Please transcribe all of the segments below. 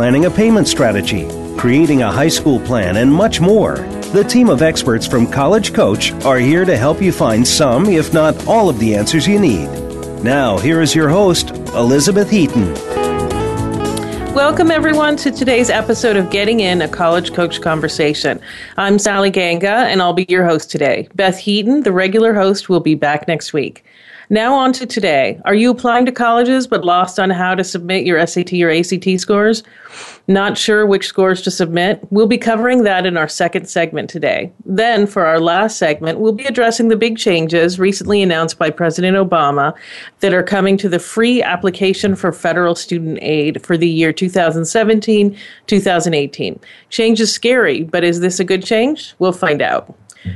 planning a payment strategy, creating a high school plan, and much more. The team of experts from College Coach are here to help you find some, if not all, of the answers you need. Now, here is your host, Elizabeth Heaton. Welcome, everyone, to today's episode of Getting In a College Coach Conversation. I'm Sally Ganga, and I'll be your host today. Beth Heaton, the regular host, will be back next week. Now, on to today. Are you applying to colleges but lost on how to submit your SAT or ACT scores? Not sure which scores to submit? We'll be covering that in our second segment today. Then, for our last segment, we'll be addressing the big changes recently announced by President Obama that are coming to the free application for federal student aid for the year 2017 2018. Change is scary, but is this a good change? We'll find out.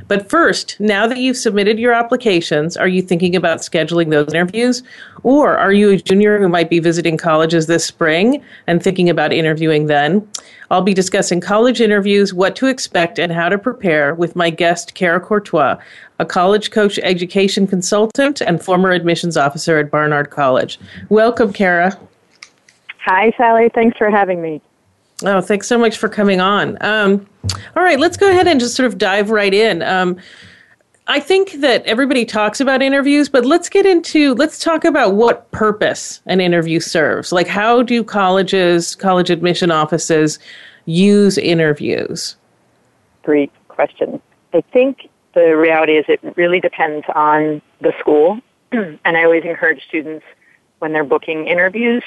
But first, now that you've submitted your applications, are you thinking about scheduling those interviews? Or are you a junior who might be visiting colleges this spring and thinking about interviewing then? I'll be discussing college interviews, what to expect, and how to prepare with my guest, Kara Courtois, a college coach education consultant and former admissions officer at Barnard College. Welcome, Kara. Hi, Sally. Thanks for having me. Oh, thanks so much for coming on. Um, all right, let's go ahead and just sort of dive right in. Um, I think that everybody talks about interviews, but let's get into let's talk about what purpose an interview serves. Like, how do colleges, college admission offices use interviews? Great question. I think the reality is it really depends on the school, and I always encourage students when they're booking interviews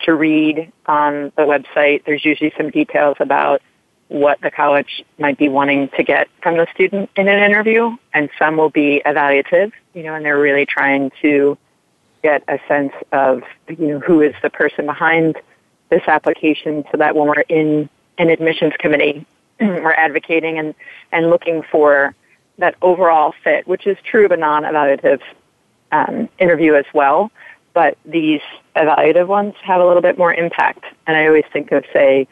to read on the website. There's usually some details about what the college might be wanting to get from the student in an interview, and some will be evaluative, you know, and they're really trying to get a sense of, you know, who is the person behind this application so that when we're in an admissions committee, we're advocating and, and looking for that overall fit, which is true of a non-evaluative um, interview as well. But these evaluative ones have a little bit more impact. And I always think of, say,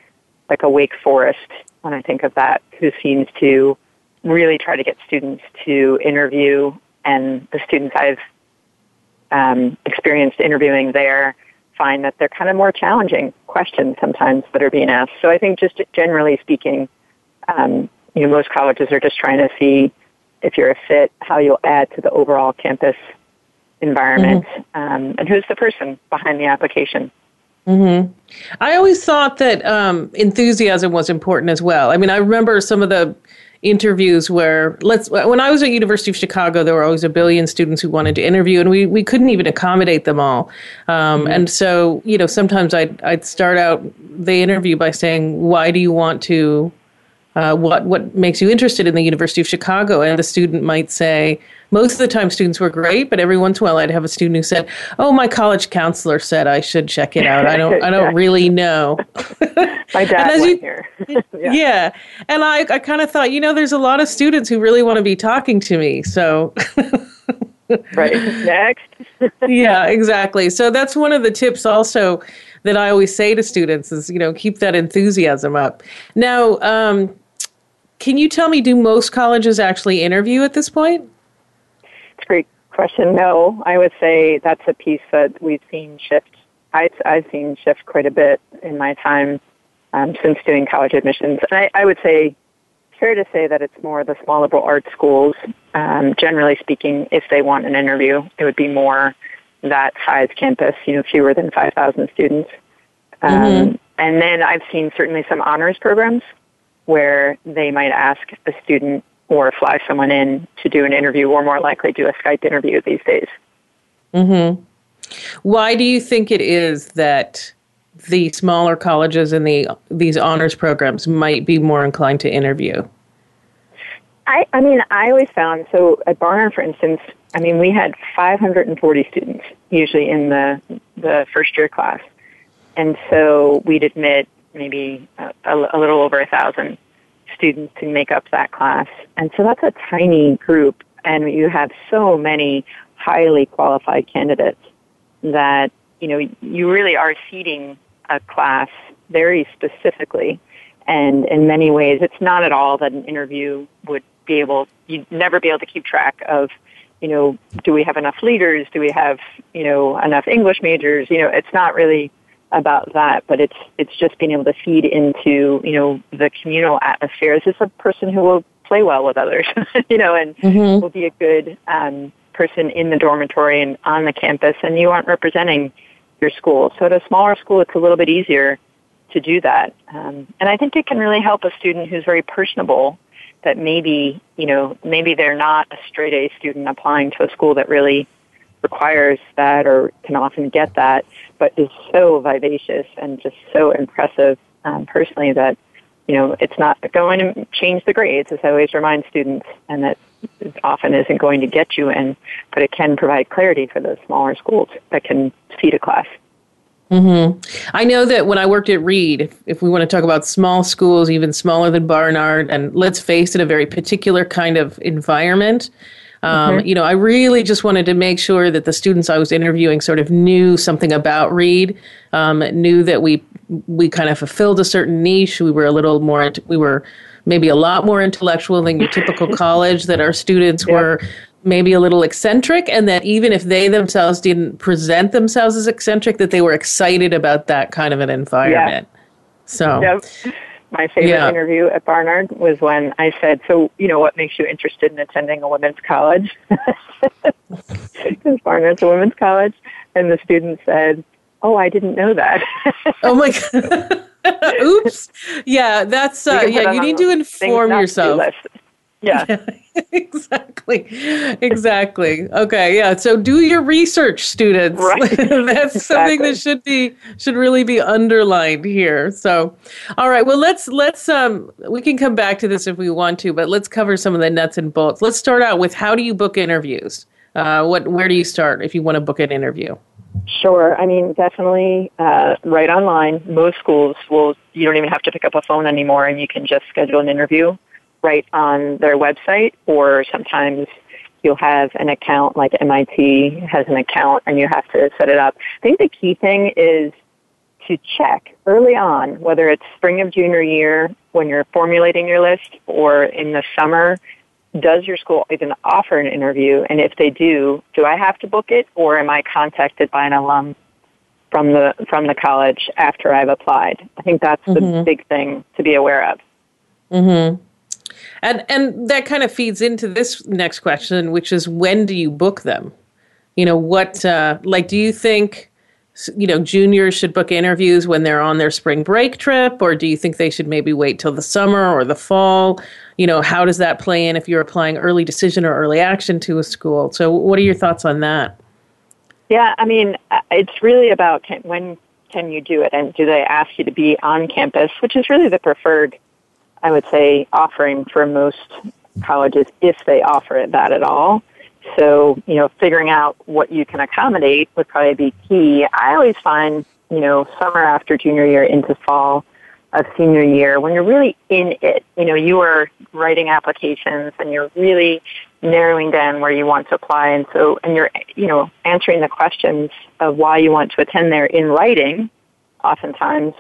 like a Wake Forest when I think of that, who seems to really try to get students to interview. And the students I've um, experienced interviewing there find that they're kind of more challenging questions sometimes that are being asked. So I think just generally speaking, um, you know, most colleges are just trying to see if you're a fit, how you'll add to the overall campus environment, mm-hmm. um, and who's the person behind the application. Mm-hmm. I always thought that um, enthusiasm was important as well. I mean, I remember some of the interviews where let's when I was at University of Chicago, there were always a billion students who wanted to interview, and we, we couldn't even accommodate them all. Um, mm-hmm. And so, you know, sometimes I'd I'd start out the interview by saying, "Why do you want to?" Uh, what what makes you interested in the University of Chicago? And the student might say, most of the time students were great, but every once in a while I'd have a student who said, "Oh, my college counselor said I should check it out. I don't I don't really know." my dad went you, here. yeah. yeah. And I I kind of thought, you know, there's a lot of students who really want to be talking to me. So Right. Next. yeah, exactly. So that's one of the tips also that I always say to students is, you know, keep that enthusiasm up. Now, um, can you tell me, do most colleges actually interview at this point? It's a great question. No, I would say that's a piece that we've seen shift. I, I've seen shift quite a bit in my time um, since doing college admissions. And I, I would say, fair to say that it's more the small liberal arts schools. Um, generally speaking, if they want an interview, it would be more that size campus, you know, fewer than 5,000 students. Um, mm-hmm. And then I've seen certainly some honors programs where they might ask a student or fly someone in to do an interview or more likely do a Skype interview these days. Mm-hmm. Why do you think it is that the smaller colleges and the these honors programs might be more inclined to interview? I, I mean, I always found so at Barnard, for instance. I mean, we had 540 students usually in the the first year class, and so we'd admit maybe a, a little over a thousand students to make up that class, and so that's a tiny group, and you have so many highly qualified candidates that you know you really are seeding a class very specifically. And in many ways it's not at all that an interview would be able you'd never be able to keep track of you know do we have enough leaders? Do we have you know enough english majors? You know it's not really about that but it's it's just being able to feed into you know the communal atmosphere Is this a person who will play well with others you know and mm-hmm. will be a good um person in the dormitory and on the campus and you aren't representing your school. So at a smaller school, it's a little bit easier to do that. Um, and I think it can really help a student who's very personable that maybe, you know, maybe they're not a straight A student applying to a school that really requires that or can often get that, but is so vivacious and just so impressive um, personally that, you know, it's not going to change the grades, as I always remind students, and that often isn't going to get you in, but it can provide clarity for those smaller schools that can feed a class. Mm-hmm. I know that when I worked at Reed, if, we want to talk about small schools, even smaller than Barnard, and let's face it, a very particular kind of environment. Um. You know, I really just wanted to make sure that the students I was interviewing sort of knew something about Reed, um, knew that we we kind of fulfilled a certain niche. We were a little more, we were maybe a lot more intellectual than your typical college, that our students yep. were maybe a little eccentric, and that even if they themselves didn't present themselves as eccentric, that they were excited about that kind of an environment. Yeah. So. Yep. My favorite yeah. interview at Barnard was when I said, "So, you know, what makes you interested in attending a women's college?" Because Barnard's a women's college, and the student said, "Oh, I didn't know that." oh my god! Oops. Yeah, that's uh, yeah. You need to inform yourself. Yeah. exactly. Exactly. Okay. Yeah. So do your research, students. Right. That's exactly. something that should be should really be underlined here. So, all right. Well, let's let's um we can come back to this if we want to, but let's cover some of the nuts and bolts. Let's start out with how do you book interviews? Uh, what where do you start if you want to book an interview? Sure. I mean, definitely uh, right online. Most schools will, you don't even have to pick up a phone anymore and you can just schedule an interview right on their website or sometimes you'll have an account like MIT has an account and you have to set it up. I think the key thing is to check early on whether it's spring of junior year when you're formulating your list or in the summer does your school even offer an interview? And if they do, do I have to book it or am I contacted by an alum from the from the college after I've applied? I think that's mm-hmm. the big thing to be aware of. Mhm. And and that kind of feeds into this next question, which is when do you book them? You know, what uh, like do you think you know juniors should book interviews when they're on their spring break trip? Or do you think they should maybe wait till the summer or the fall? You know how does that play in if you're applying early decision or early action to a school? So what are your thoughts on that? Yeah i mean uh, it's really about can, when can you do it? And do they ask you to be on campus which is really the preferred i would say offering for most colleges if they offer that at all so, you know, figuring out what you can accommodate would probably be key. I always find, you know, summer after junior year into fall of senior year, when you're really in it, you know, you are writing applications and you're really narrowing down where you want to apply. And so, and you're, you know, answering the questions of why you want to attend there in writing, oftentimes,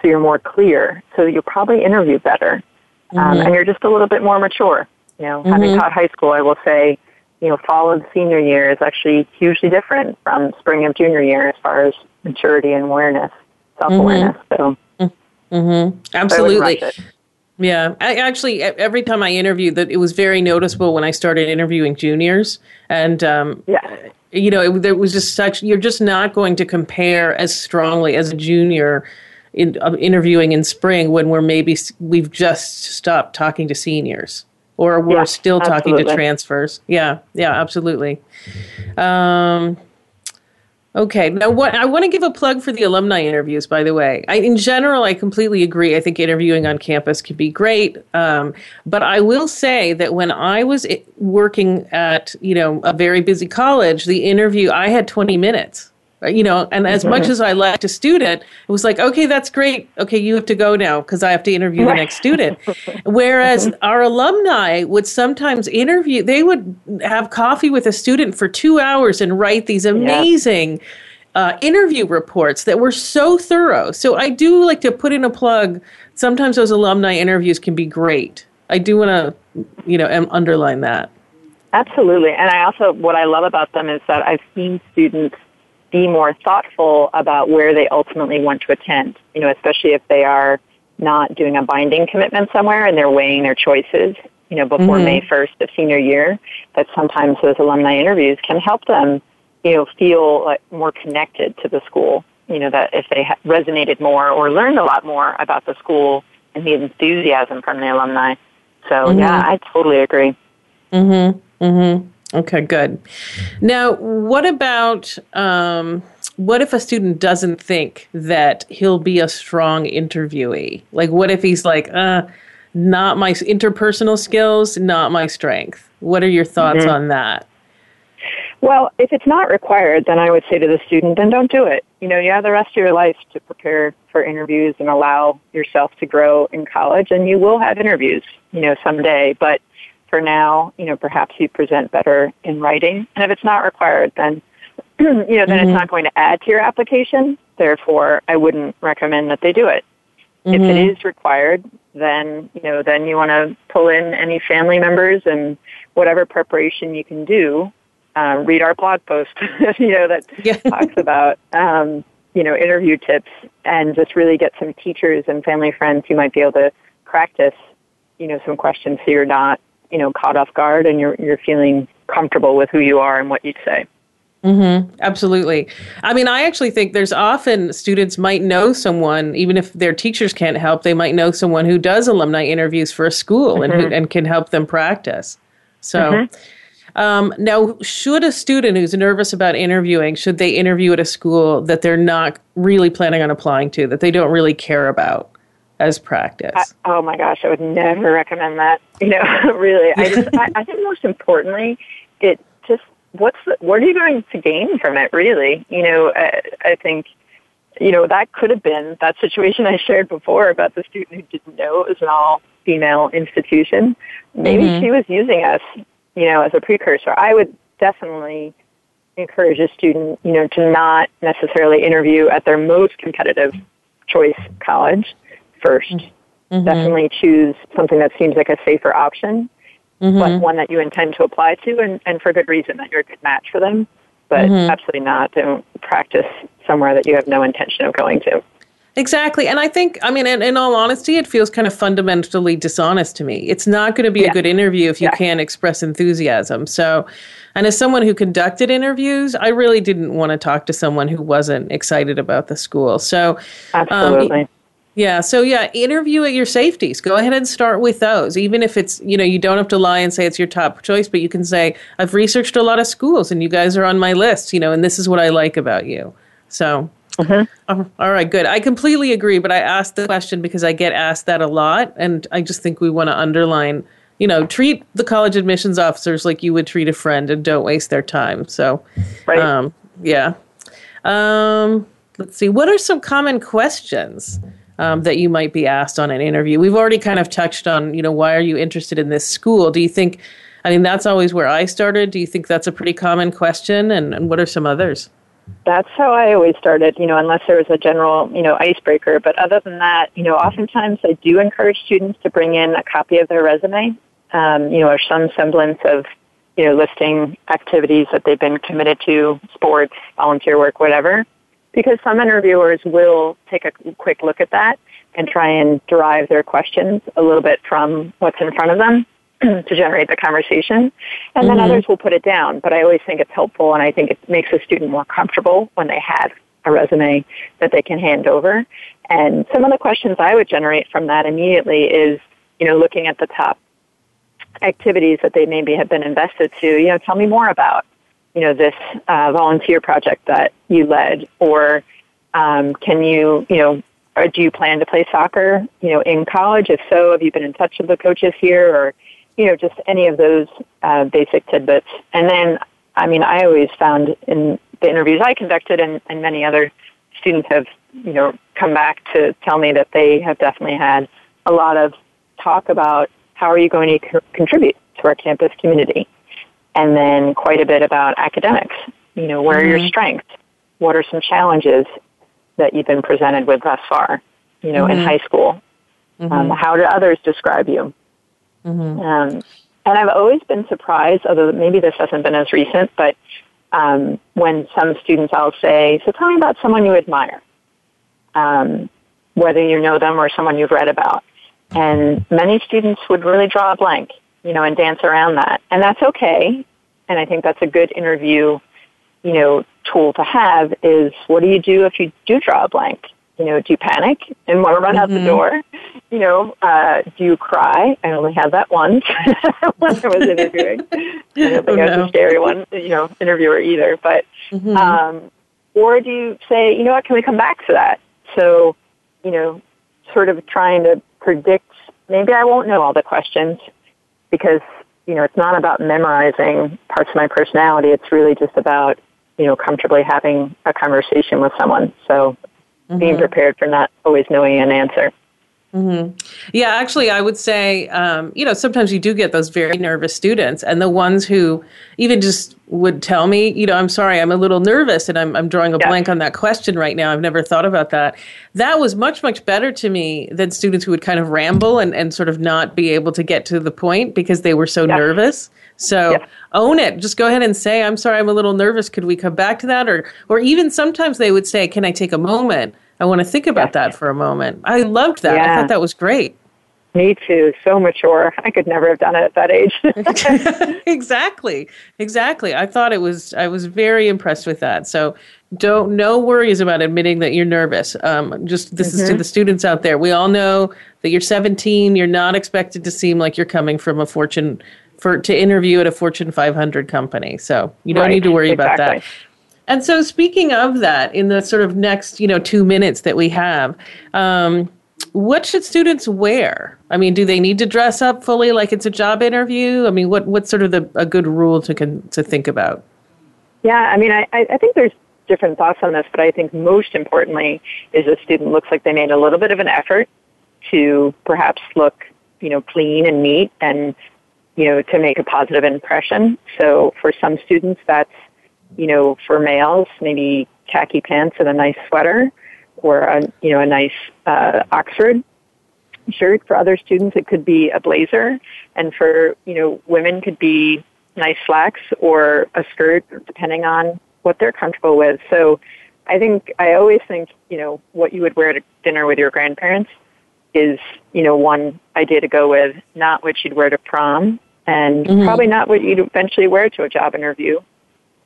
so you're more clear. So you'll probably interview better. Um, mm-hmm. Um, and you're just a little bit more mature. You know, mm-hmm. having taught high school, I will say, you know, fall of senior year is actually hugely different from spring of junior year as far as maturity and awareness, self awareness. Mm-hmm. So, mm-hmm. absolutely. Yeah, I actually every time I interviewed, that it was very noticeable when I started interviewing juniors, and um, yeah. you know, it, it, was just such. You're just not going to compare as strongly as a junior in uh, interviewing in spring when we're maybe we've just stopped talking to seniors or we're yeah, still talking absolutely. to transfers. Yeah, yeah, absolutely. Um, Okay. Now, what I want to give a plug for the alumni interviews. By the way, I, in general, I completely agree. I think interviewing on campus can be great, um, but I will say that when I was working at you know a very busy college, the interview I had twenty minutes you know and as much as i liked a student it was like okay that's great. Okay you have to go now because i have to interview the next student. Whereas our alumni would sometimes interview they would have coffee with a student for two hours and write these amazing yeah. uh, interview reports that were so thorough. So i do like to put in a plug. Sometimes those alumni interviews can be great. I do want to you know underline that. Absolutely. And i also what i love about them is that i've seen students be more thoughtful about where they ultimately want to attend, you know, especially if they are not doing a binding commitment somewhere and they're weighing their choices, you know, before mm-hmm. May 1st of senior year, that sometimes those alumni interviews can help them, you know, feel like more connected to the school, you know, that if they ha- resonated more or learned a lot more about the school and the enthusiasm from the alumni. So, mm-hmm. yeah, I totally agree. Mhm. Mhm. Okay, good. Now, what about um, what if a student doesn't think that he'll be a strong interviewee? Like, what if he's like, uh, not my interpersonal skills, not my strength? What are your thoughts mm-hmm. on that? Well, if it's not required, then I would say to the student, then don't do it. You know, you have the rest of your life to prepare for interviews and allow yourself to grow in college, and you will have interviews, you know, someday. But for now, you know, perhaps you present better in writing. And if it's not required, then, you know, then mm-hmm. it's not going to add to your application. Therefore, I wouldn't recommend that they do it. Mm-hmm. If it mm-hmm. required, then, you know, then you want to pull in any family members and whatever preparation you can do. Uh, read our blog post, you know, that yeah. talks about, um, you know, interview tips and just really get some teachers and family friends who might be able to practice, you know, some questions so you're not you know, caught off guard and you're, you're feeling comfortable with who you are and what you say. Mm-hmm. Absolutely. I mean, I actually think there's often students might know someone, even if their teachers can't help, they might know someone who does alumni interviews for a school mm-hmm. and who, and can help them practice. So, mm-hmm. um, now, should a student who's nervous about interviewing, should they interview at a school that they're not really planning on applying to, that they don't really care about? As practice? I, oh my gosh, I would never recommend that. You know, really, I just, I, I think most importantly, it just what's the, what are you going to gain from it? Really, you know, I, I think you know that could have been that situation I shared before about the student who didn't know it was an all female institution. Maybe mm-hmm. she was using us, you know, as a precursor. I would definitely encourage a student, you know, to not necessarily interview at their most competitive choice college 1st mm-hmm. Definitely choose something that seems like a safer option, mm-hmm. but one that you intend to apply to and, and for good reason that you're a good match for them. But mm-hmm. absolutely not. Don't practice somewhere that you have no intention of going to. Exactly. And I think, I mean, in, in, all honesty, it feels kind of fundamentally dishonest to me. It's not going to be yeah. a good interview if you yeah. can't express enthusiasm. So, and as someone who conducted interviews, I really didn't want to talk to someone who wasn't excited about the school. So, um, absolutely. Um, yeah. So yeah, interview at your safeties. Go ahead and start with those. Even if it's, you know, you don't have to lie and say it's your top choice, but you can say, I've researched a lot of schools and you guys are on my list, you know, and this is what I like about you. So mm-hmm. all right, good. I completely agree, but I asked the question because I get asked that a lot and I just think we want to underline, you know, treat the college admissions officers like you would treat a friend and don't waste their time. So right. um yeah. Um let's see. What are some common questions? Um, that you might be asked on an interview. We've already kind of touched on, you know, why are you interested in this school? Do you think, I mean, that's always where I started. Do you think that's a pretty common question? And, and what are some others? That's how I always started, you know, unless there was a general, you know, icebreaker. But other than that, you know, oftentimes I do encourage students to bring in a copy of their resume, um, you know, or some semblance of, you know, listing activities that they've been committed to, sports, volunteer work, whatever because some interviewers will take a quick look at that and try and derive their questions a little bit from what's in front of them to generate the conversation. And then mm-hmm. others will put it down. But I always think it's helpful and I think it makes a student more comfortable when they have a resume that they can hand over. And some of the questions I would generate from that immediately is, you know, looking at the top activities that they maybe have been invested to, you know, tell me more about you know, this uh, volunteer project that you led, or um, can you, you know, or do you plan to play soccer, you know, in college? If so, have you been in touch with the coaches here, or you know, just any of those uh, basic tidbits? And then, I mean, I always found in the interviews I conducted, and, and many other students have, you know, come back to tell me that they have definitely had a lot of talk about how are you going to co- contribute to our campus community, and then quite a bit about academics. You know, where mm-hmm. are your mm-hmm. strengths? What are some challenges that you've been presented with thus far? You know, mm-hmm. in high school, mm-hmm. um, how do others describe you? Mm-hmm. Um, and I've always been surprised, although maybe this hasn't been as recent, but um, when some students I'll say, so tell me about someone you admire, um, whether you know them or someone you've read about. And many students would really draw a blank, you know, and dance around that. And that's okay. And I think that's a good interview, you know, tool to have is what do you do if you do draw a blank? You know, do you panic and want to run mm-hmm. out the mm-hmm. door? You know, uh, do you cry? I only had that once when I was interviewing. I don't think oh, I was a scary one, you know, interviewer either. But, mm-hmm. um, or do you say, you know what, can we come back to that? So, you know, sort of trying to predict, maybe I won't know all the questions because, you know, it's not about memorizing parts of my personality. It's really just about, you know, comfortably having a conversation with someone. So mm-hmm. being prepared for not always knowing an answer. Mm-hmm. Yeah, actually, I would say, um, you know, sometimes you do get those very nervous students, and the ones who even just would tell me, you know, I'm sorry, I'm a little nervous, and I'm, I'm drawing a yeah. blank on that question right now. I've never thought about that. That was much, much better to me than students who would kind of ramble and, and sort of not be able to get to the point because they were so yeah. nervous. So yeah. own it. Just go ahead and say, I'm sorry, I'm a little nervous. Could we come back to that? Or, or even sometimes they would say, Can I take a moment? I want to think about that for a moment. I loved that. Yeah. I thought that was great. Me too. So mature. I could never have done it at that age. exactly. Exactly. I thought it was. I was very impressed with that. So don't no worries about admitting that you're nervous. Um, just this mm-hmm. is to mm-hmm. the students out there. We all know that you're 17. You're not expected to seem like you're coming from a Fortune for to interview at a Fortune 500 company. So you don't right. need to worry exactly. about that. And so, speaking of that, in the sort of next, you know, two minutes that we have, um, what should students wear? I mean, do they need to dress up fully like it's a job interview? I mean, what what's sort of the, a good rule to con- to think about? Yeah, I mean, I, I think there's different thoughts on this, but I think most importantly is a student looks like they made a little bit of an effort to perhaps look, you know, clean and neat and, you know, to make a positive impression. So for some students, that's you know, for males, maybe khaki pants and a nice sweater or a, you know, a nice uh, Oxford shirt. For other students, it could be a blazer. And for, you know, women could be nice slacks or a skirt, depending on what they're comfortable with. So I think, I always think, you know, what you would wear to dinner with your grandparents is, you know, one idea to go with, not what you'd wear to prom and mm-hmm. probably not what you'd eventually wear to a job interview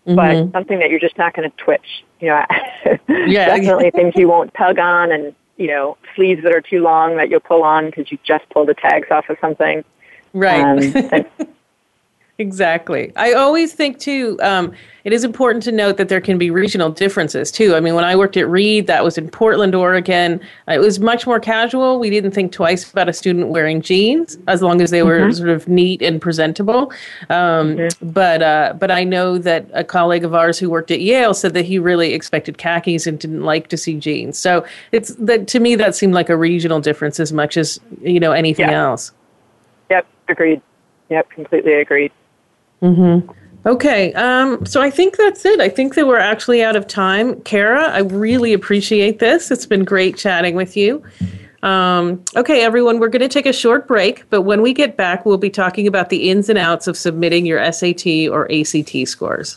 mm-hmm. but something that you're just not going to twitch. You know, yeah. definitely things you won't tug on, and you know, sleeves that are too long that you'll pull on because you just pulled the tags off of something. Right. Um, Exactly. I always think too. Um, it is important to note that there can be regional differences too. I mean, when I worked at Reed, that was in Portland, Oregon. It was much more casual. We didn't think twice about a student wearing jeans as long as they were mm-hmm. sort of neat and presentable. Um, mm-hmm. But uh, but I know that a colleague of ours who worked at Yale said that he really expected khakis and didn't like to see jeans. So it's that to me that seemed like a regional difference as much as you know anything yeah. else. Yep, agreed. Yep, completely agreed. Mm-hmm. Okay, um, so I think that's it. I think that we're actually out of time. Kara, I really appreciate this. It's been great chatting with you. Um, okay, everyone, we're going to take a short break, but when we get back, we'll be talking about the ins and outs of submitting your SAT or ACT scores.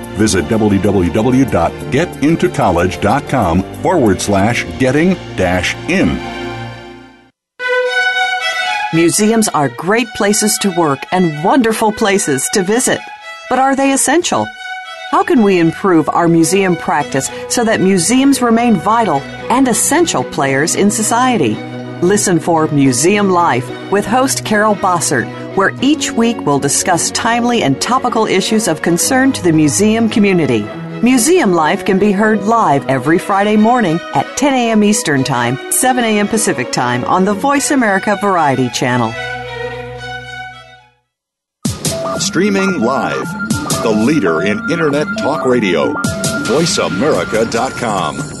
Visit www.getintocollege.com forward slash getting dash in. Museums are great places to work and wonderful places to visit. But are they essential? How can we improve our museum practice so that museums remain vital and essential players in society? Listen for Museum Life with host Carol Bossert, where each week we'll discuss timely and topical issues of concern to the museum community. Museum Life can be heard live every Friday morning at 10 a.m. Eastern Time, 7 a.m. Pacific Time on the Voice America Variety Channel. Streaming live, the leader in Internet talk radio, voiceamerica.com.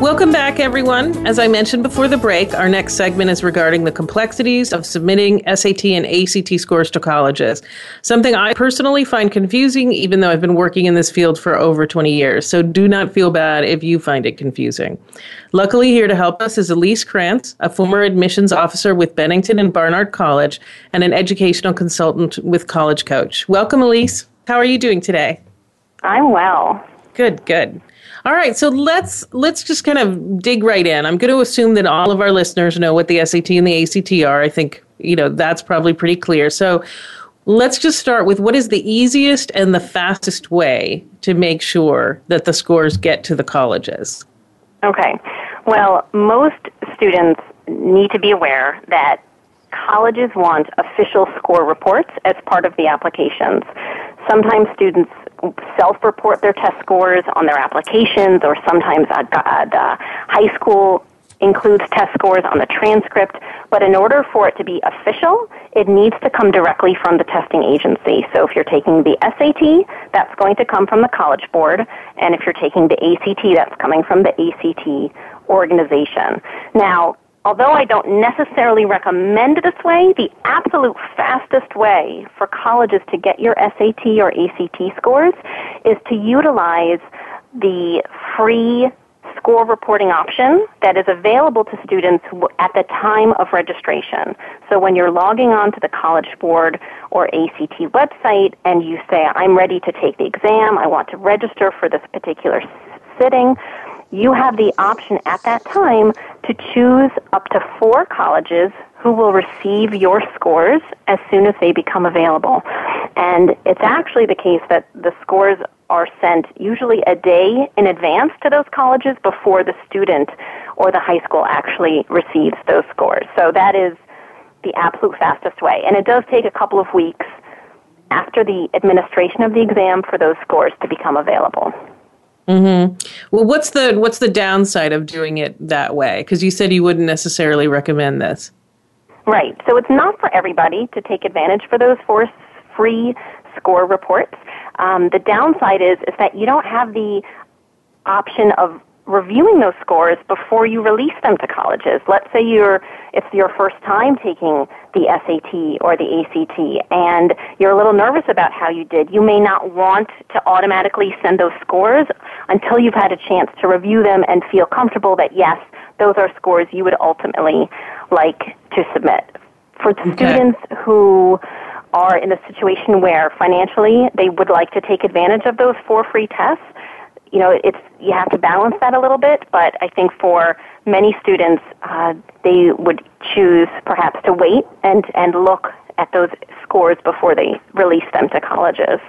Welcome back, everyone. As I mentioned before the break, our next segment is regarding the complexities of submitting SAT and ACT scores to colleges. Something I personally find confusing, even though I've been working in this field for over 20 years. So do not feel bad if you find it confusing. Luckily, here to help us is Elise Krantz, a former admissions officer with Bennington and Barnard College and an educational consultant with College Coach. Welcome, Elise. How are you doing today? I'm well. Good, good. All right, so let's let's just kind of dig right in. I'm going to assume that all of our listeners know what the SAT and the ACT are. I think you know that's probably pretty clear. So let's just start with what is the easiest and the fastest way to make sure that the scores get to the colleges. Okay. Well, most students need to be aware that colleges want official score reports as part of the applications. Sometimes students self-report their test scores on their applications, or sometimes the high school includes test scores on the transcript. But in order for it to be official, it needs to come directly from the testing agency. So if you're taking the SAT, that's going to come from the College Board, and if you're taking the ACT, that's coming from the ACT organization. Now, although I don't necessarily recommend this way, the absolute fastest way for colleges to get your SAT or ACT scores is to utilize the free score reporting option that is available to students at the time of registration. So when you're logging on to the College Board or ACT website and you say, I'm ready to take the exam, I want to register for this particular sitting, you have the option at that time to choose up to four colleges who will receive your scores as soon as they become available. And it's actually the case that the scores are sent usually a day in advance to those colleges before the student or the high school actually receives those scores. So that is the absolute fastest way. And it does take a couple of weeks after the administration of the exam for those scores to become available. Mm-hmm. Well, what's the what's the downside of doing it that way? Because you said you wouldn't necessarily recommend this. Right. So it's not for everybody to take advantage for those four free score reports. Um, the downside is is that you don't have the option of reviewing those scores before you release them to colleges. Let's say you're it's your first time taking the SAT or the ACT and you're a little nervous about how you did. You may not want to automatically send those scores until you've had a chance to review them and feel comfortable that yes, those are scores you would ultimately like to submit. For okay. students who are in a situation where financially they would like to take advantage of those four free tests, you know, it's you have to balance that a little bit. But I think for many students, uh, they would choose perhaps to wait and and look at those scores before they release them to colleges.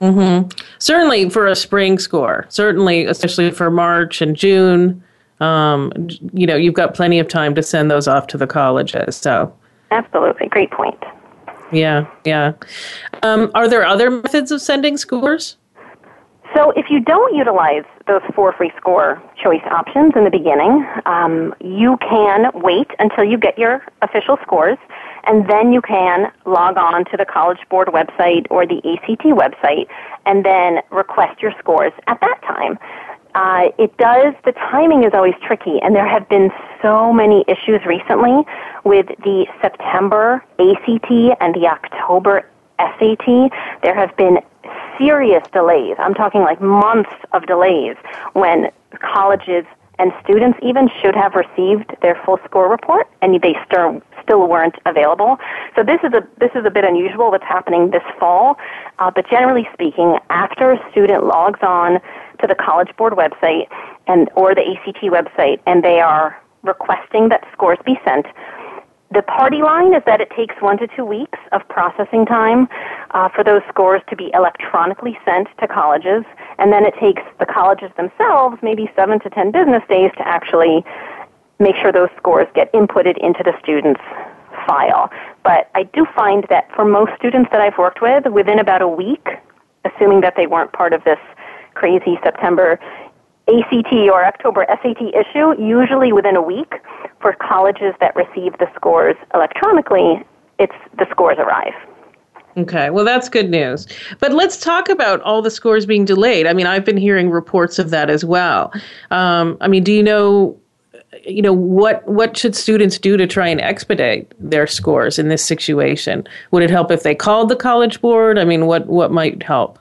Mm-hmm. Certainly for a spring score, certainly, especially for March and June, um, you know, you've got plenty of time to send those off to the colleges. So, absolutely, great point. Yeah, yeah. Um, are there other methods of sending scores? So if you don't utilize those four free score choice options in the beginning, um, you can wait until you get your official scores, and then you can log on to the College Board website or the ACT website, and then request your scores at that time. Uh, it does, the timing is always tricky, and there have been so many issues recently with the September ACT and the October SAT. There have been serious delays. I'm talking like months of delays when colleges and students even should have received their full score report and they still still weren't available. So this is a this is a bit unusual what's happening this fall. Uh, but generally speaking, after a student logs on to the College Board website and or the ACT website and they are requesting that scores be sent, the party line is that it takes one to two weeks of processing time uh, for those scores to be electronically sent to colleges, and then it takes the colleges themselves maybe seven to ten business days to actually make sure those scores get inputted into the student's file. But I do find that for most students that I've worked with, within about a week, assuming that they weren't part of this crazy September ACT or October SAT issue, usually within a week. For colleges that receive the scores electronically, it's the scores arrive. Okay, well, that's good news. But let's talk about all the scores being delayed. I mean, I've been hearing reports of that as well. Um, I mean, do you know, you know, what what should students do to try and expedite their scores in this situation? Would it help if they called the college board? I mean, what what might help?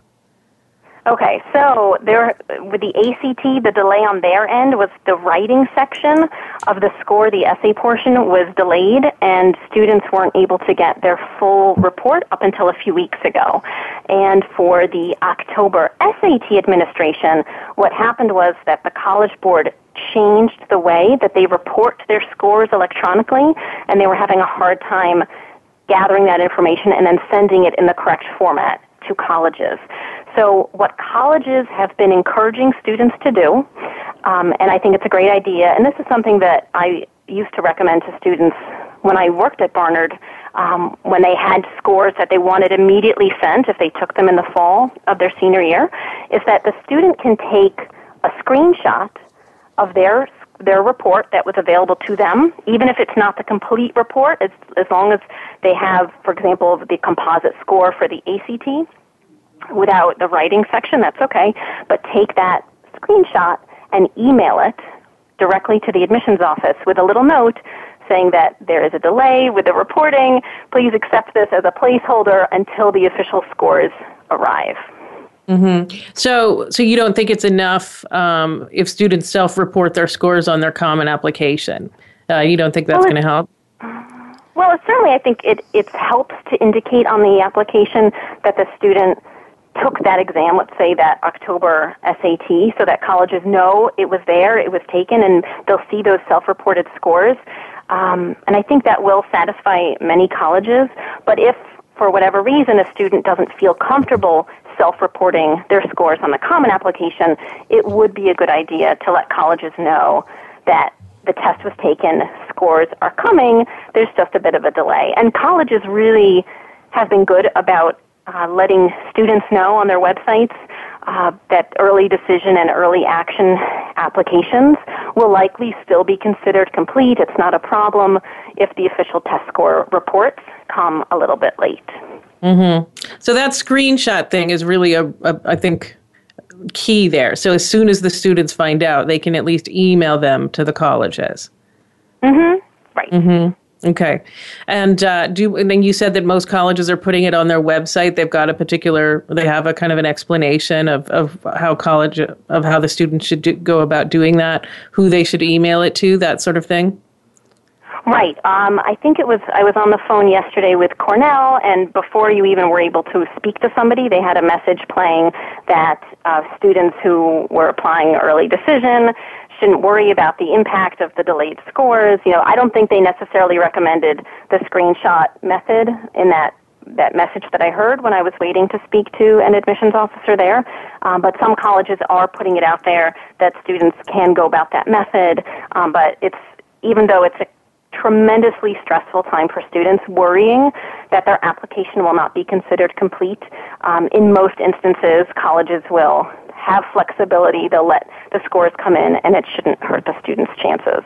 Okay, so there with the ACT, the delay on their end was the writing section of the score. The essay portion was delayed, and students weren't able to get their full report up until a few weeks ago. And for the October SAT administration, what happened was that the College Board changed the way that they report their scores electronically, and they were having a hard time gathering that information and then sending it in the correct format to colleges. So, what colleges have been encouraging students to do, um, and I think it's a great idea, and this is something that I used to recommend to students when I worked at Barnard, um, when they had scores that they wanted immediately sent if they took them in the fall of their senior year, is that the student can take a screenshot of their their report that was available to them, even if it's not the complete report, as, as long as they have, for example, the composite score for the ACT without the writing section, that's okay. But take that screenshot and email it directly to the admissions office with a little note saying that there is a delay with the reporting. Please accept this as a placeholder until the official scores arrive. Mm-hmm. So, so you don't think it's enough um, if students self-report their scores on their common application? Uh, you don't think that's well, going to help? Well, certainly, I think it it helps to indicate on the application that the student took that exam, let's say that October SAT, so that colleges know it was there, it was taken, and they'll see those self-reported scores. Um, and I think that will satisfy many colleges. But if, for whatever reason, a student doesn't feel comfortable self-reporting their scores on the common application, it would be a good idea to let colleges know that the test was taken, scores are coming, there's just a bit of a delay. And colleges really have been good about uh, letting students know on their websites uh, that early decision and early action applications will likely still be considered complete. It's not a problem if the official test score reports come a little bit late. Mm-hmm. So that screenshot thing is really a, a I think key there. So as soon as the students find out, they can at least email them to the colleges. Mhm. Right. Mhm. Okay, and uh, do and then you said that most colleges are putting it on their website. They've got a particular, they have a kind of an explanation of, of how college of how the students should do, go about doing that, who they should email it to, that sort of thing. Right. Um, I think it was. I was on the phone yesterday with Cornell, and before you even were able to speak to somebody, they had a message playing that uh, students who were applying early decision shouldn't worry about the impact of the delayed scores. You know, I don't think they necessarily recommended the screenshot method in that that message that I heard when I was waiting to speak to an admissions officer there. Um, but some colleges are putting it out there that students can go about that method. Um, but it's even though it's a tremendously stressful time for students, worrying that their application will not be considered complete. Um, in most instances, colleges will have flexibility. They'll let the scores come in, and it shouldn't hurt the students' chances.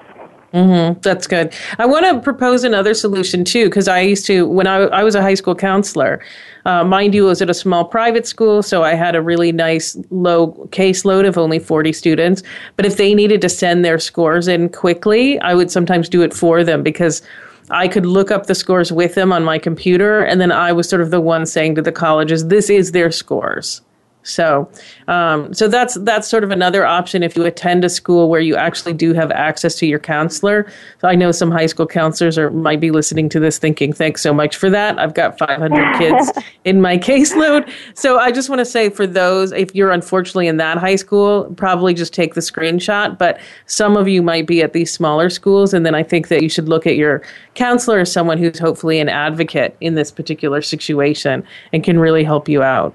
Mm-hmm. That's good. I want to propose another solution too, because I used to, when I, I was a high school counselor, uh, mind you, it was at a small private school, so I had a really nice low caseload of only 40 students. But if they needed to send their scores in quickly, I would sometimes do it for them because I could look up the scores with them on my computer, and then I was sort of the one saying to the colleges, this is their scores. So, um, so that's that's sort of another option if you attend a school where you actually do have access to your counselor. So I know some high school counselors are might be listening to this thinking, "Thanks so much for that." I've got 500 kids in my caseload. So I just want to say for those, if you're unfortunately in that high school, probably just take the screenshot. But some of you might be at these smaller schools, and then I think that you should look at your counselor as someone who's hopefully an advocate in this particular situation and can really help you out.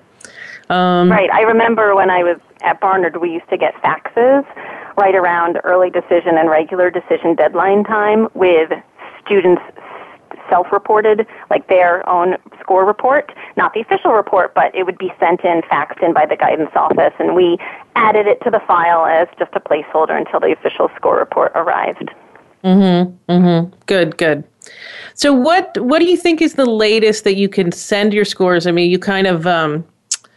Um, right. I remember when I was at Barnard, we used to get faxes right around early decision and regular decision deadline time with students self-reported, like their own score report, not the official report, but it would be sent in, faxed in by the guidance office, and we added it to the file as just a placeholder until the official score report arrived. Mm-hmm. Mm-hmm. Good. Good. So, what what do you think is the latest that you can send your scores? I mean, you kind of um,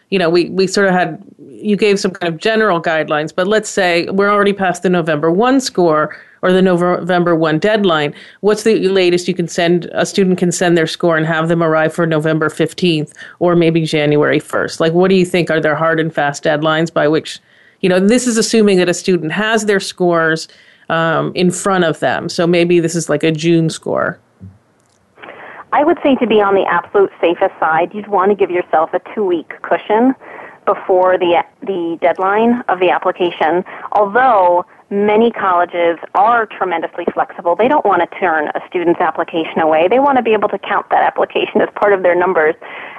you know, we, we sort of had, you gave some kind of general guidelines, but let's say we're already past the November 1 score or the November 1 deadline. What's the latest you can send, a student can send their score and have them arrive for November 15th or maybe January 1st? Like, what do you think are there hard and fast deadlines by which, you know, this is assuming that a student has their scores um, in front of them. So maybe this is like a June score. I would say to be on the absolute safest side, you'd want to give yourself a two week cushion before the, the deadline of the application. Although many colleges are tremendously flexible, they don't want to turn a student's application away. They want to be able to count that application as part of their numbers.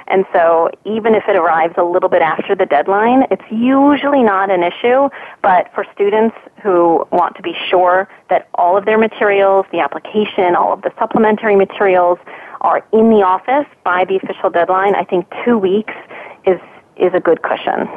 And so even if it arrives a little bit after the deadline, it's usually not an issue. But for students who want to be sure that all of their materials, the application, all of the supplementary materials, are in the office by the official deadline, I think two weeks is is a good cushion.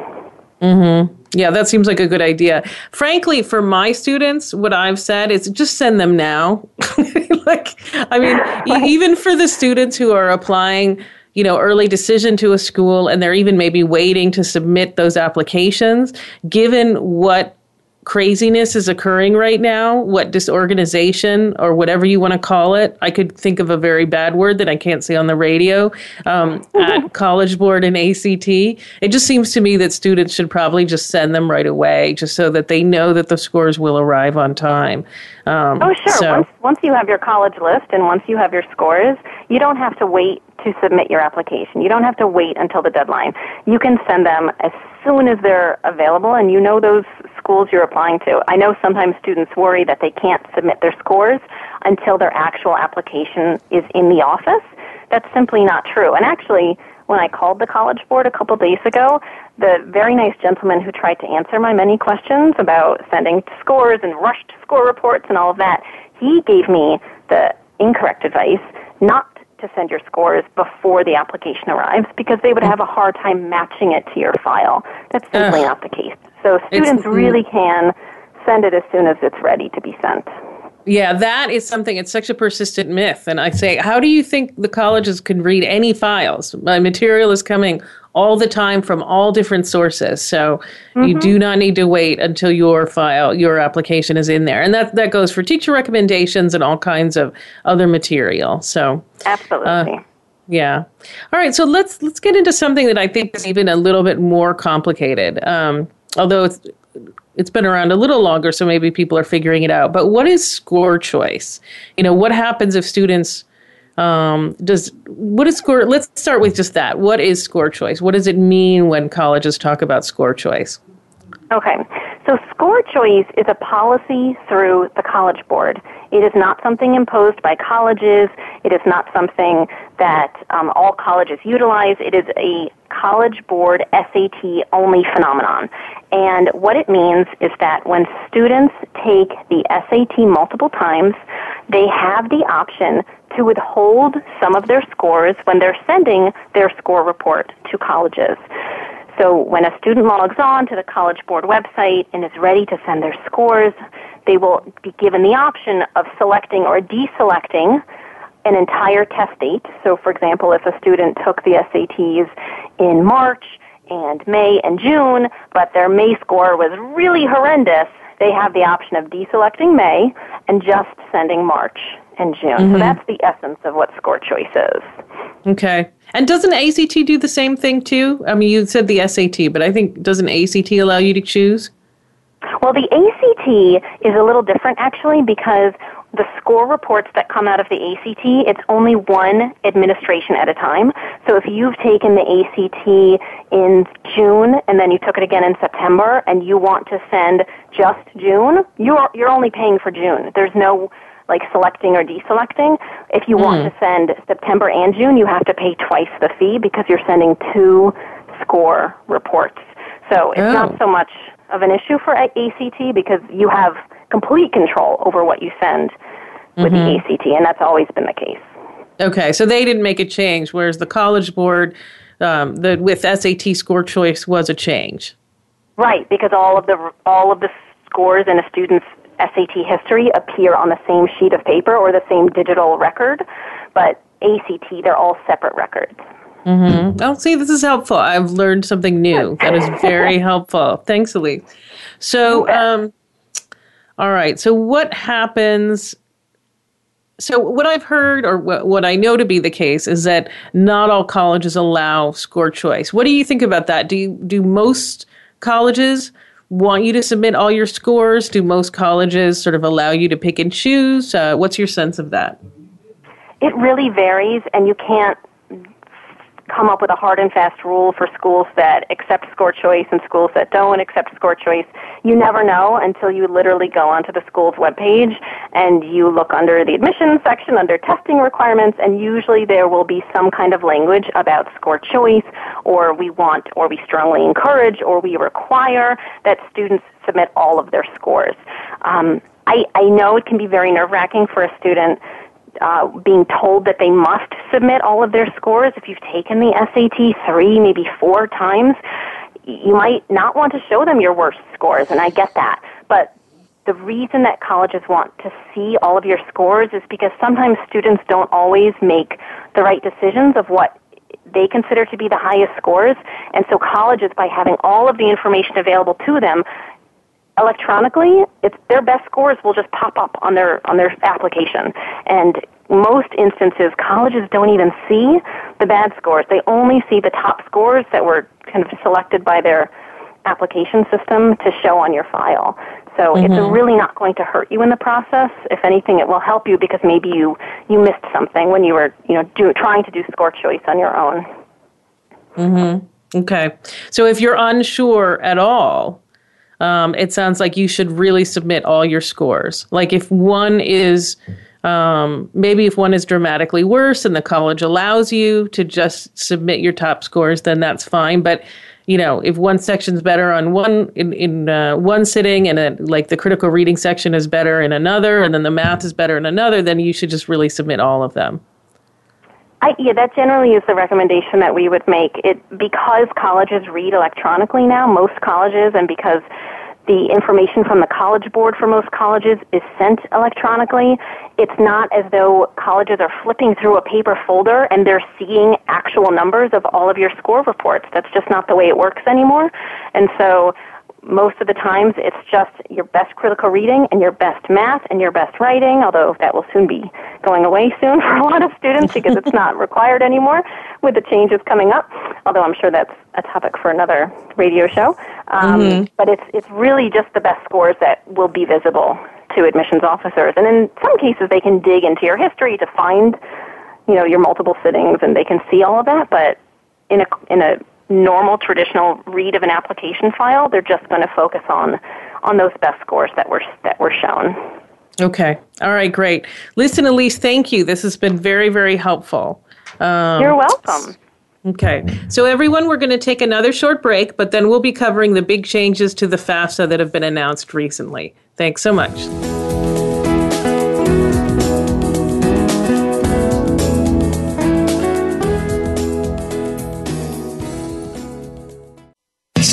Mm-hmm. Yeah, that seems like a good idea. Frankly, for my students, what I've said is just send them now. like, I mean, even for the students who are applying, you know, early decision to a school and they're even maybe waiting to submit those applications, given what craziness is occurring right now, what disorganization or whatever you want to call it. I could think of a very bad word that I can't say on the radio um, at College Board and ACT. It just seems to me that students should probably just send them right away, just so that they know that the scores will arrive on time. Um, oh, sure. So. Once, once you have your college list and once you have your scores, you don't have to wait to submit your application. You don't have to wait until the deadline. You can send them as soon as they're available and you know those schools you're applying to. I know sometimes students worry that they can't submit their scores until their actual application is in the office. That's simply not true. And actually, when I called the College Board a couple days ago, the very nice gentleman who tried to answer my many questions about sending scores and rushed score reports and all of that, he gave me the incorrect advice not to send your scores before the application arrives because they would mm. have a hard time matching it to your file. That's simply not the case. So students really can send it as soon as it's ready to be sent. Yeah, that is something. It's such a persistent myth. And I say, how do you think the colleges can read any files? My material is coming all the time from all different sources. So mm-hmm. you do not need to wait until your file, your application is in there. And that, that goes for teacher recommendations and all kinds of other material. So absolutely. Uh, yeah. All right. So let's let's get into something that I think is even a little bit more complicated. Um, although it's it's been around a little longer, so maybe people are figuring it out. But what is score choice? You know, what happens if students um, does what is score? Let's start with just that. What is score choice? What does it mean when colleges talk about score choice? Okay, so score choice is a policy through the College Board. It is not something imposed by colleges. It is not something that um, all colleges utilize. It is a College Board SAT only phenomenon. And what it means is that when students take the SAT multiple times, they have the option to withhold some of their scores when they're sending their score report to colleges. So when a student logs on to the College Board website and is ready to send their scores, they will be given the option of selecting or deselecting an entire test date. So for example, if a student took the SATs in March and May and June, but their May score was really horrendous, they have the option of deselecting May and just sending March and June. Mm-hmm. So that's the essence of what score choice is. Okay. And doesn't ACT do the same thing too? I mean, you said the SAT, but I think doesn't ACT allow you to choose? Well, the ACT is a little different actually because the score reports that come out of the ACT, it's only one administration at a time. So if you've taken the ACT in June and then you took it again in September and you want to send just June, you're you're only paying for June. There's no like selecting or deselecting. If you mm. want hmm. to send September and June, you have to pay twice the fee because you're sending two score reports. So it's oh. not so much of an issue for ACT because you have complete control over what you send with mm-hmm. the ACT, and that's always been the case. Okay, so they didn't make a change, whereas the College Board, um, the with SAT score choice was a change. Right, because all of the all of the scores in a student's SAT history appear on the same sheet of paper or the same digital record, but ACT, they're all separate records. Mm-hmm. Oh, see, this is helpful. I've learned something new. That is very helpful. Thanks, Elise. So, um, all right. So, what happens? So, what I've heard, or what I know to be the case, is that not all colleges allow score choice. What do you think about that? Do you, do most colleges want you to submit all your scores? Do most colleges sort of allow you to pick and choose? Uh, what's your sense of that? It really varies, and you can't come up with a hard and fast rule for schools that accept score choice and schools that don't accept score choice. You never know until you literally go onto the school's webpage and you look under the admissions section under testing requirements and usually there will be some kind of language about score choice or we want or we strongly encourage or we require that students submit all of their scores. Um, I, I know it can be very nerve wracking for a student uh, being told that they must submit all of their scores. If you've taken the SAT three, maybe four times, you might not want to show them your worst scores, and I get that. But the reason that colleges want to see all of your scores is because sometimes students don't always make the right decisions of what they consider to be the highest scores. And so colleges, by having all of the information available to them, electronically, it's their best scores will just pop up on their on their application. And most instances, colleges don't even see the bad scores. They only see the top scores that were kind of selected by their application system to show on your file. So mm-hmm. it's really not going to hurt you in the process. If anything, it will help you because maybe you you missed something when you were you know do, trying to do score choice on your own. Mhm. Okay. So if you're unsure at all, um, it sounds like you should really submit all your scores. Like if one is um, maybe if one is dramatically worse and the college allows you to just submit your top scores, then that's fine. But you know, if one section's better on one in, in uh, one sitting, and a, like the critical reading section is better in another, and then the math is better in another, then you should just really submit all of them. I, yeah, that generally is the recommendation that we would make. It because colleges read electronically now, most colleges, and because the information from the college board for most colleges is sent electronically. It's not as though colleges are flipping through a paper folder and they're seeing actual numbers of all of your score reports. That's just not the way it works anymore. And so most of the times it's just your best critical reading and your best math and your best writing, although that will soon be going away soon for a lot of students because it's not required anymore with the changes coming up, although I'm sure that's a topic for another radio show. Um, mm-hmm. But it's, it's really just the best scores that will be visible to admissions officers. And in some cases, they can dig into your history to find, you know, your multiple sittings and they can see all of that, but in a, in a normal traditional read of an application file. They're just going to focus on on those best scores that were that were shown. Okay. All right. Great. Listen, Elise, thank you. This has been very very helpful. Um, You're welcome. Okay. So, everyone, we're going to take another short break, but then we'll be covering the big changes to the FAFSA that have been announced recently. Thanks so much.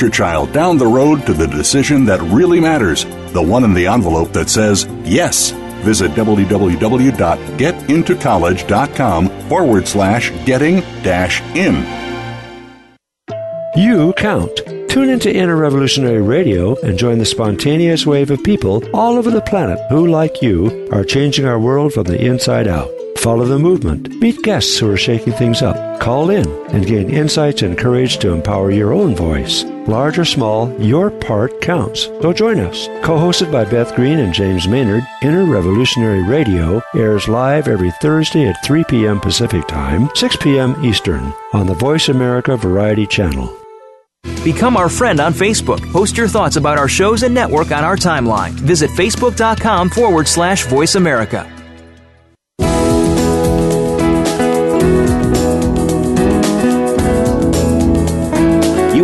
your child down the road to the decision that really matters, the one in the envelope that says yes. Visit www.getintocollege.com forward slash getting dash in. You count. Tune into Inner Revolutionary Radio and join the spontaneous wave of people all over the planet who, like you, are changing our world from the inside out. Follow the movement. Meet guests who are shaking things up. Call in and gain insights and courage to empower your own voice. Large or small, your part counts. So join us. Co hosted by Beth Green and James Maynard, Inner Revolutionary Radio airs live every Thursday at 3 p.m. Pacific Time, 6 p.m. Eastern on the Voice America Variety Channel. Become our friend on Facebook. Post your thoughts about our shows and network on our timeline. Visit facebook.com forward slash voice America.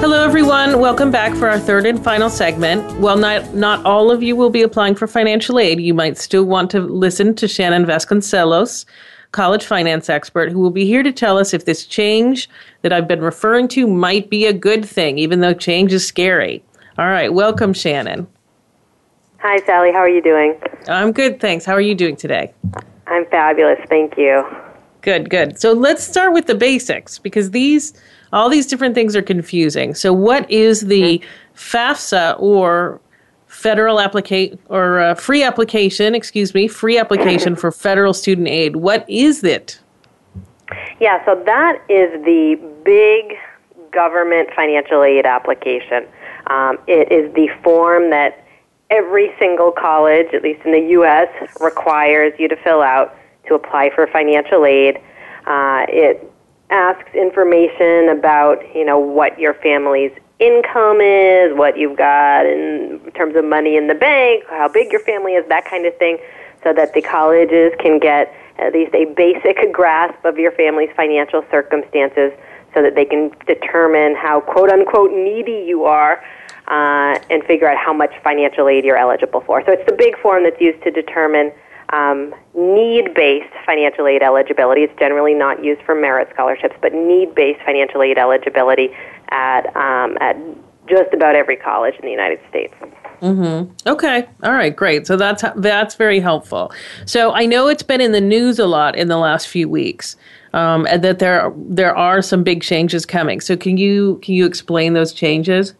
Hello, everyone. Welcome back for our third and final segment. While not, not all of you will be applying for financial aid, you might still want to listen to Shannon Vasconcelos, college finance expert, who will be here to tell us if this change that I've been referring to might be a good thing, even though change is scary. All right, welcome, Shannon. Hi, Sally. How are you doing? I'm good, thanks. How are you doing today? I'm fabulous. Thank you. Good, good. So let's start with the basics because these all these different things are confusing. So, what is the FAFSA or federal application or uh, free application? Excuse me, free application for federal student aid. What is it? Yeah, so that is the big government financial aid application. Um, it is the form that every single college, at least in the U.S., requires you to fill out to apply for financial aid. Uh, it asks information about, you know, what your family's income is, what you've got in terms of money in the bank, how big your family is, that kind of thing, so that the colleges can get at least a basic grasp of your family's financial circumstances so that they can determine how quote unquote needy you are uh, and figure out how much financial aid you're eligible for. So it's the big form that's used to determine um, need-based financial aid eligibility. It's generally not used for merit scholarships, but need-based financial aid eligibility at um, at just about every college in the United States. Mm-hmm. Okay. All right. Great. So that's that's very helpful. So I know it's been in the news a lot in the last few weeks, um, and that there there are some big changes coming. So can you can you explain those changes?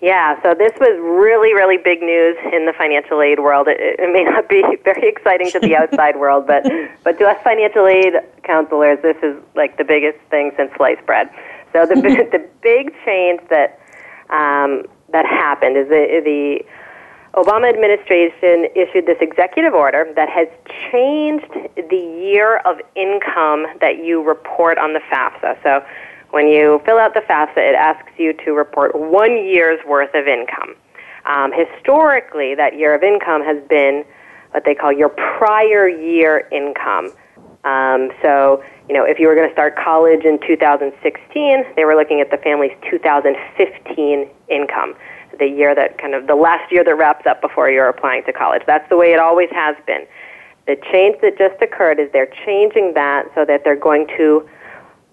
Yeah, so this was really, really big news in the financial aid world. It, it may not be very exciting to the outside world, but but to us financial aid counselors, this is like the biggest thing since sliced bread. So the the big change that um, that happened is the, the Obama administration issued this executive order that has changed the year of income that you report on the FAFSA. So when you fill out the FAFSA, it asks you to report one year's worth of income. Um, historically, that year of income has been what they call your prior year income. Um, so, you know, if you were going to start college in 2016, they were looking at the family's 2015 income, the year that kind of the last year that wraps up before you're applying to college. That's the way it always has been. The change that just occurred is they're changing that so that they're going to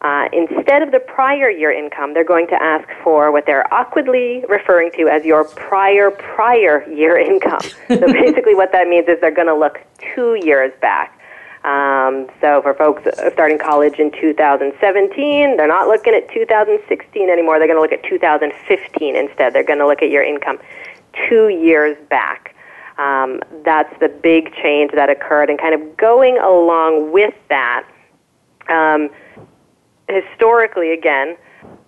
uh, instead of the prior year income, they're going to ask for what they're awkwardly referring to as your prior prior year income. so basically, what that means is they're going to look two years back. Um, so for folks starting college in 2017, they're not looking at 2016 anymore. They're going to look at 2015 instead. They're going to look at your income two years back. Um, that's the big change that occurred, and kind of going along with that. Um, historically, again,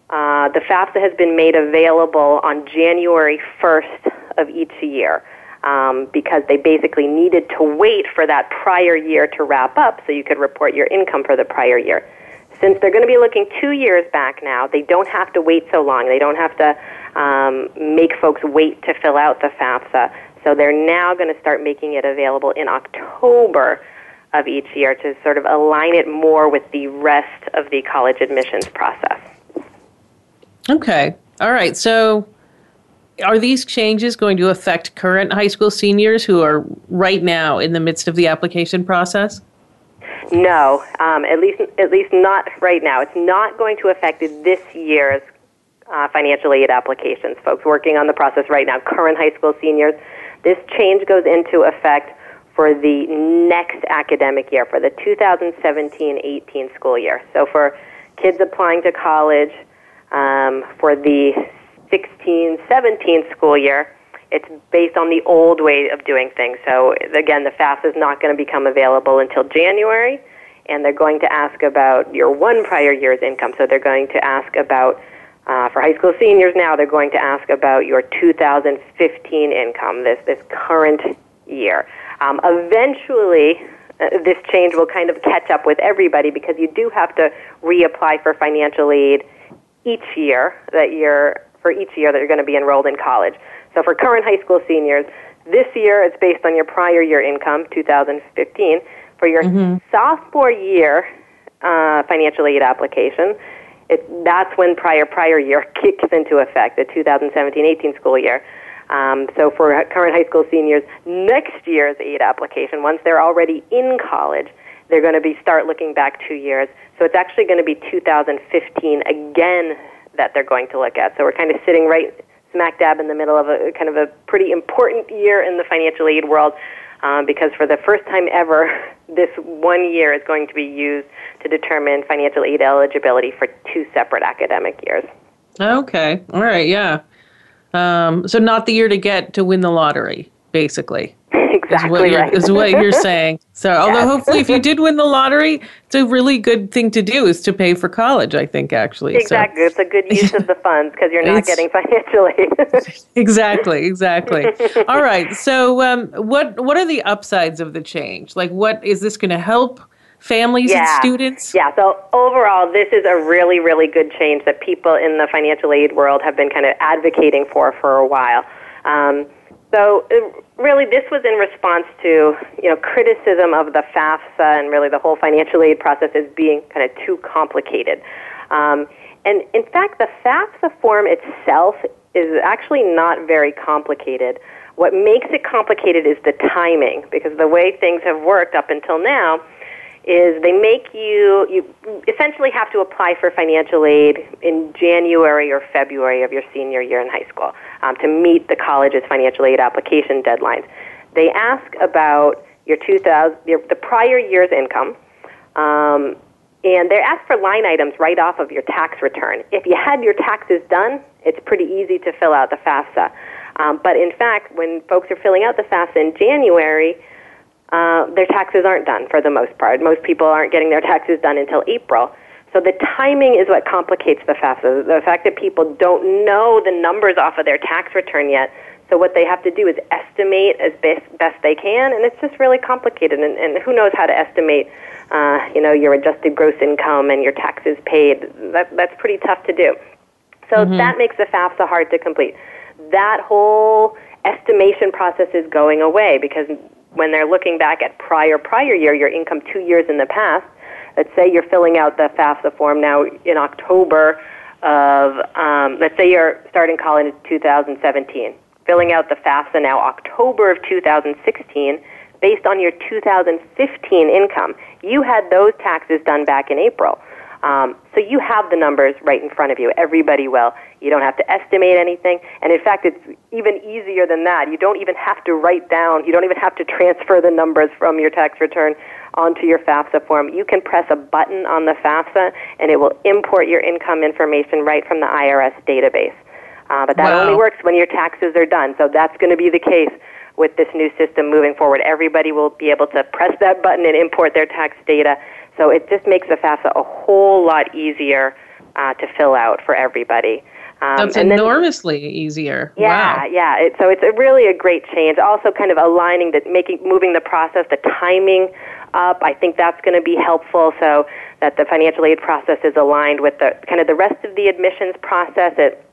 uh, the FAFSA has been made available on January 1st of each year um, because they basically needed to wait for that prior year to wrap up so you could report your income for the prior year. Since they're going to be looking two years back now, they don't have to wait so long. They don't have to um, make folks wait to fill out the FAFSA. So they're now going to start making it available in October of each year to sort of align it more with the rest of the college admissions process. Okay. All right. So are these changes going to affect current high school seniors who are right now in the midst of the application process? No, um, at least at least not right now. It's not going to affect this year's uh, financial aid applications. Folks working on the process right now, current high school seniors. This change goes into effect for the next academic year, for the 2017-18 school year. So for kids applying to college um, for the 16-17 school year, it's based on the old way of doing things. So again, the FAFSA is not going to become available until January, and they're going to ask about your one prior year's income. So they're going to ask about uh, for high school seniors now, they're going to ask about your 2015 income, this this current year. Um, eventually, uh, this change will kind of catch up with everybody because you do have to reapply for financial aid each year that you're for each year that you're going to be enrolled in college. So for current high school seniors, this year it's based on your prior year income, 2015. For your mm-hmm. sophomore year uh, financial aid application, it, that's when prior prior year kicks into effect, the 2017-18 school year. Um, so for current high school seniors, next year's aid application, once they're already in college, they're going to be start looking back two years. So it's actually going to be 2015 again that they're going to look at. So we're kind of sitting right smack dab in the middle of a kind of a pretty important year in the financial aid world. Um, because for the first time ever, this one year is going to be used to determine financial aid eligibility for two separate academic years. Okay. All right. Yeah. Um, so not the year to get to win the lottery, basically. Exactly is what, right. is what you're saying. So, although yes. hopefully, if you did win the lottery, it's a really good thing to do is to pay for college. I think actually, exactly, so. it's a good use of the funds because you're not getting financial aid. exactly, exactly. All right. So, um, what what are the upsides of the change? Like, what is this going to help? Families yeah. and students? Yeah, so overall, this is a really, really good change that people in the financial aid world have been kind of advocating for for a while. Um, so, it, really, this was in response to you know criticism of the FAFSA and really the whole financial aid process as being kind of too complicated. Um, and in fact, the FAFSA form itself is actually not very complicated. What makes it complicated is the timing, because the way things have worked up until now is they make you you essentially have to apply for financial aid in January or February of your senior year in high school um, to meet the college's financial aid application deadlines. They ask about your 2000 your, the prior year's income. Um, and they ask for line items right off of your tax return. If you had your taxes done, it's pretty easy to fill out the FAFSA. Um, but in fact, when folks are filling out the FAFSA in January, uh, their taxes aren't done for the most part. Most people aren't getting their taxes done until April. So the timing is what complicates the FAFSA. The fact that people don't know the numbers off of their tax return yet. So what they have to do is estimate as best, best they can, and it's just really complicated. And, and who knows how to estimate, uh, you know, your adjusted gross income and your taxes paid? That, that's pretty tough to do. So mm-hmm. that makes the FAFSA hard to complete. That whole estimation process is going away because when they're looking back at prior prior year, your income two years in the past. Let's say you're filling out the FAFSA form now in October of, um, let's say you're starting college in 2017, filling out the FAFSA now October of 2016 based on your 2015 income. You had those taxes done back in April. Um, so you have the numbers right in front of you. Everybody will. You don't have to estimate anything. And in fact, it's even easier than that. You don't even have to write down, you don't even have to transfer the numbers from your tax return onto your FAFSA form. You can press a button on the FAFSA and it will import your income information right from the IRS database. Uh, but that wow. only works when your taxes are done. So that's going to be the case with this new system moving forward. Everybody will be able to press that button and import their tax data so it just makes the FAFSA a whole lot easier uh, to fill out for everybody. Um, That's enormously then, easier. Yeah, wow. yeah. It, so it's a really a great change. Also, kind of aligning the making moving the process, the timing up. I think that's going to be helpful. So that the financial aid process is aligned with the kind of the rest of the admissions process. It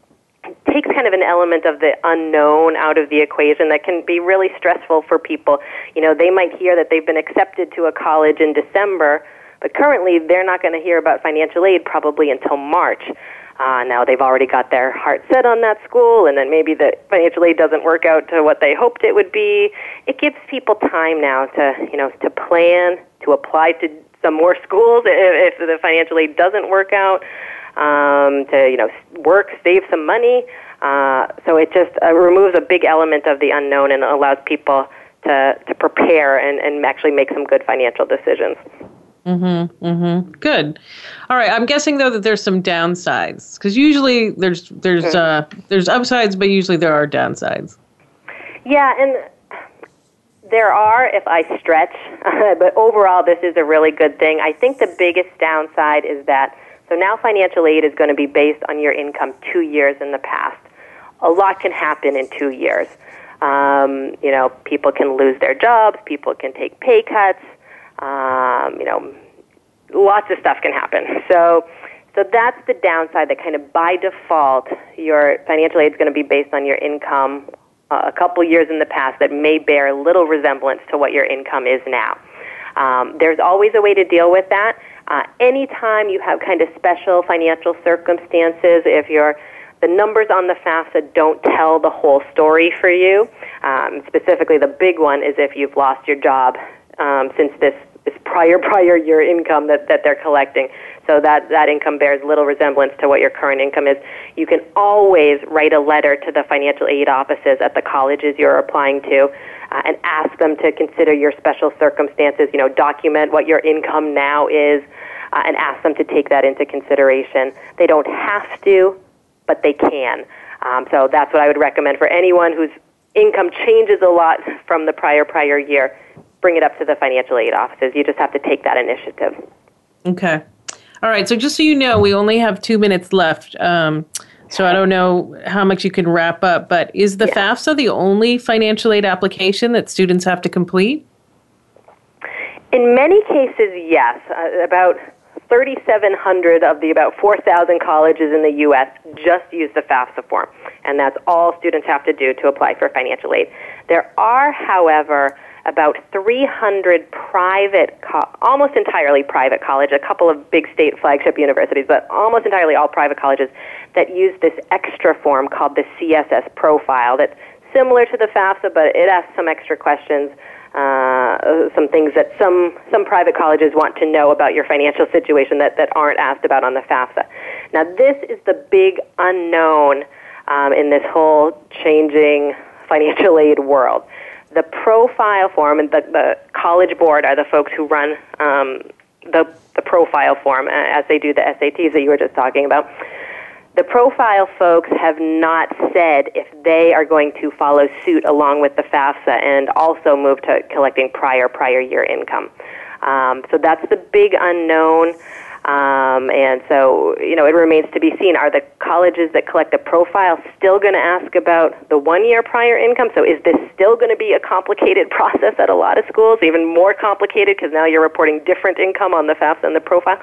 takes kind of an element of the unknown out of the equation that can be really stressful for people. You know, they might hear that they've been accepted to a college in December but currently, they're not going to hear about financial aid probably until March. Uh, now they've already got their heart set on that school, and then maybe the financial aid doesn't work out to what they hoped it would be. It gives people time now to, you know, to plan, to apply to some more schools if, if the financial aid doesn't work out, um, to, you know, work, save some money. Uh, so it just uh, removes a big element of the unknown and allows people to, to prepare and, and actually make some good financial decisions. Mm-hmm. Mm-hmm. Good. All right. I'm guessing though that there's some downsides because usually there's there's uh, there's upsides, but usually there are downsides. Yeah, and there are if I stretch, but overall this is a really good thing. I think the biggest downside is that so now financial aid is going to be based on your income two years in the past. A lot can happen in two years. Um, you know, people can lose their jobs, people can take pay cuts um, you know, lots of stuff can happen. So, so that's the downside. That kind of by default, your financial aid is going to be based on your income uh, a couple years in the past that may bear little resemblance to what your income is now. Um, there's always a way to deal with that. Uh, anytime you have kind of special financial circumstances, if you're the numbers on the FAFSA don't tell the whole story for you. Um, specifically, the big one is if you've lost your job um, since this, this prior prior year income that, that they're collecting. So that, that income bears little resemblance to what your current income is. You can always write a letter to the financial aid offices at the colleges you're applying to uh, and ask them to consider your special circumstances, you know, document what your income now is uh, and ask them to take that into consideration. They don't have to, but they can. Um, so that's what I would recommend for anyone whose income changes a lot from the prior prior year bring it up to the financial aid offices. You just have to take that initiative. Okay. All right. So just so you know, we only have two minutes left. Um, so I don't know how much you can wrap up, but is the yeah. FAFSA the only financial aid application that students have to complete? In many cases, yes. Uh, about 3,700 of the about 4,000 colleges in the U.S. just use the FAFSA form, and that's all students have to do to apply for financial aid. There are, however, about 300 private, co- almost entirely private colleges, a couple of big state flagship universities, but almost entirely all private colleges that use this extra form called the CSS profile that's similar to the FAFSA, but it asks some extra questions. Uh, some things that some some private colleges want to know about your financial situation that, that aren't asked about on the FAFSA. Now, this is the big unknown um, in this whole changing financial aid world. The profile form and the, the college board are the folks who run um, the the profile form uh, as they do the SATs that you were just talking about. The profile folks have not said if they are going to follow suit along with the FAFSA and also move to collecting prior prior year income. Um, so that's the big unknown. Um, and so, you know, it remains to be seen. Are the colleges that collect the profile still going to ask about the one year prior income? So is this still going to be a complicated process at a lot of schools, even more complicated because now you're reporting different income on the FAFSA and the profile?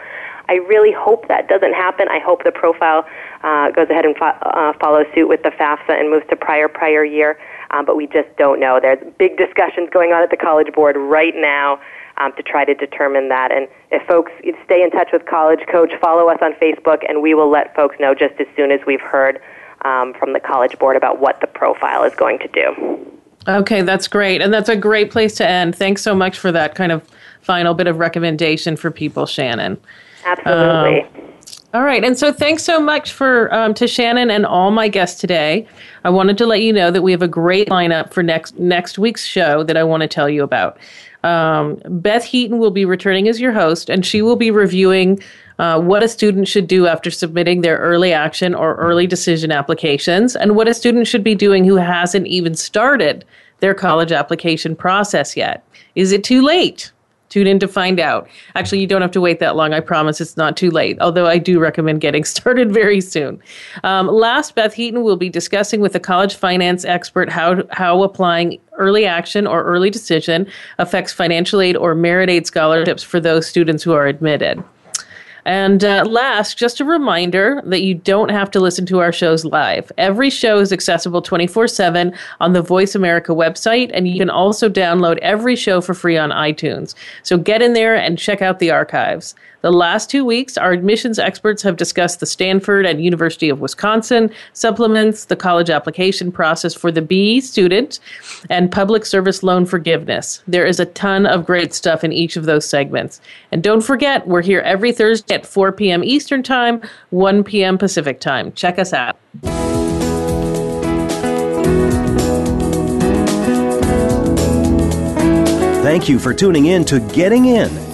I really hope that doesn't happen. I hope the profile uh, goes ahead and fo- uh, follows suit with the FAFSA and moves to prior prior year, um, but we just don't know. There's big discussions going on at the College Board right now um, to try to determine that. And if folks stay in touch with College Coach, follow us on Facebook, and we will let folks know just as soon as we've heard um, from the College Board about what the profile is going to do. Okay, that's great. And that's a great place to end. Thanks so much for that kind of final bit of recommendation for people, Shannon. Absolutely. Um, all right, and so thanks so much for um, to Shannon and all my guests today. I wanted to let you know that we have a great lineup for next next week's show that I want to tell you about. Um, Beth Heaton will be returning as your host, and she will be reviewing uh, what a student should do after submitting their early action or early decision applications, and what a student should be doing who hasn't even started their college application process yet. Is it too late? Tune in to find out. Actually, you don't have to wait that long. I promise it's not too late, although I do recommend getting started very soon. Um, last, Beth Heaton will be discussing with a college finance expert how, how applying early action or early decision affects financial aid or merit aid scholarships for those students who are admitted. And uh, last, just a reminder that you don't have to listen to our shows live. Every show is accessible 24 7 on the Voice America website, and you can also download every show for free on iTunes. So get in there and check out the archives. The last two weeks, our admissions experts have discussed the Stanford and University of Wisconsin supplements, the college application process for the BE student, and public service loan forgiveness. There is a ton of great stuff in each of those segments. And don't forget, we're here every Thursday at 4 p.m. Eastern Time, 1 p.m. Pacific Time. Check us out. Thank you for tuning in to Getting In,